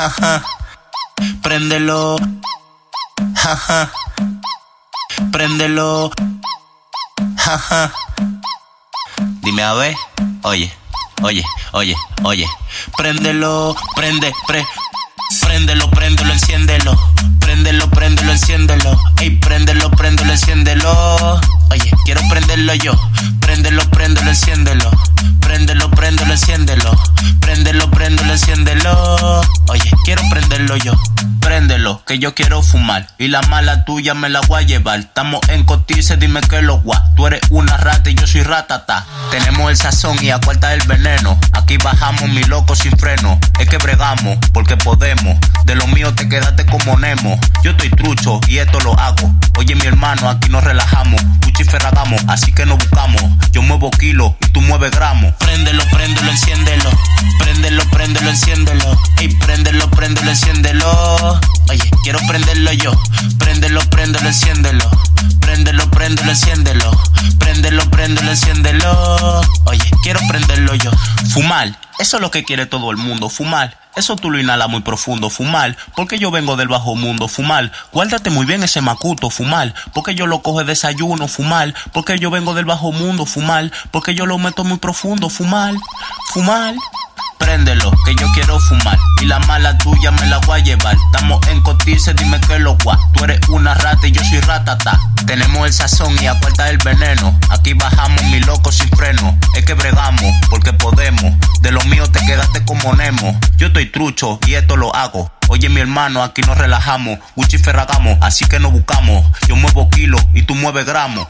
Jaja. Préndelo. Jaja. Préndelo. Jaja. Dime a ver. Oye, oye, oye, oye. Préndelo, prende, pre. Préndelo, préndelo, enciéndelo. Préndelo, préndelo, enciéndelo. Ey, préndelo, préndelo, enciéndelo. Oye, quiero prenderlo yo. Préndelo, préndelo, enciéndelo. Préndelo, préndelo, enciéndelo. Quiero prenderlo yo. Préndelo, que yo quiero fumar. Y la mala tuya me la voy a llevar. Estamos en cotice, dime que lo guá. Tú eres una rata y yo soy ratata. Tenemos el sazón y a cuarta el veneno. Aquí bajamos mi loco sin freno. Es que bregamos, porque podemos. De lo mío te quedaste como Nemo. Yo estoy trucho y esto lo hago. Oye, mi hermano, aquí nos relajamos. Cuchi ferragamos, así que nos buscamos. Yo muevo kilo y tú mueves gramos. Préndelo, préndelo, enciéndelo. Préndelo, préndelo, enciéndelo. Oye, quiero prenderlo yo. Préndelo, préndelo, enciéndelo. Préndelo, préndelo, enciéndelo. Préndelo, préndelo, enciéndelo. Oye, quiero prenderlo yo. Fumar, eso es lo que quiere todo el mundo, fumar. Eso tú lo inhalas muy profundo, fumar, porque yo vengo del bajo mundo, fumar. Guárdate muy bien ese macuto, fumar, porque yo lo coge desayuno, fumar, porque yo vengo del bajo mundo, fumar, porque yo lo meto muy profundo, fumar, fumar. Que yo quiero fumar. Y la mala tuya me la voy a llevar. Estamos en cotice, dime que lo guá. Tú eres una rata y yo soy ratata. Tenemos el sazón y a puerta el veneno. Aquí bajamos mi loco sin freno. Es que bregamos, porque podemos. De lo mío te quedaste como Nemo. Yo estoy trucho y esto lo hago. Oye mi hermano, aquí nos relajamos. Gucci ferragamos, así que nos buscamos. Yo muevo kilo y tú mueves gramos.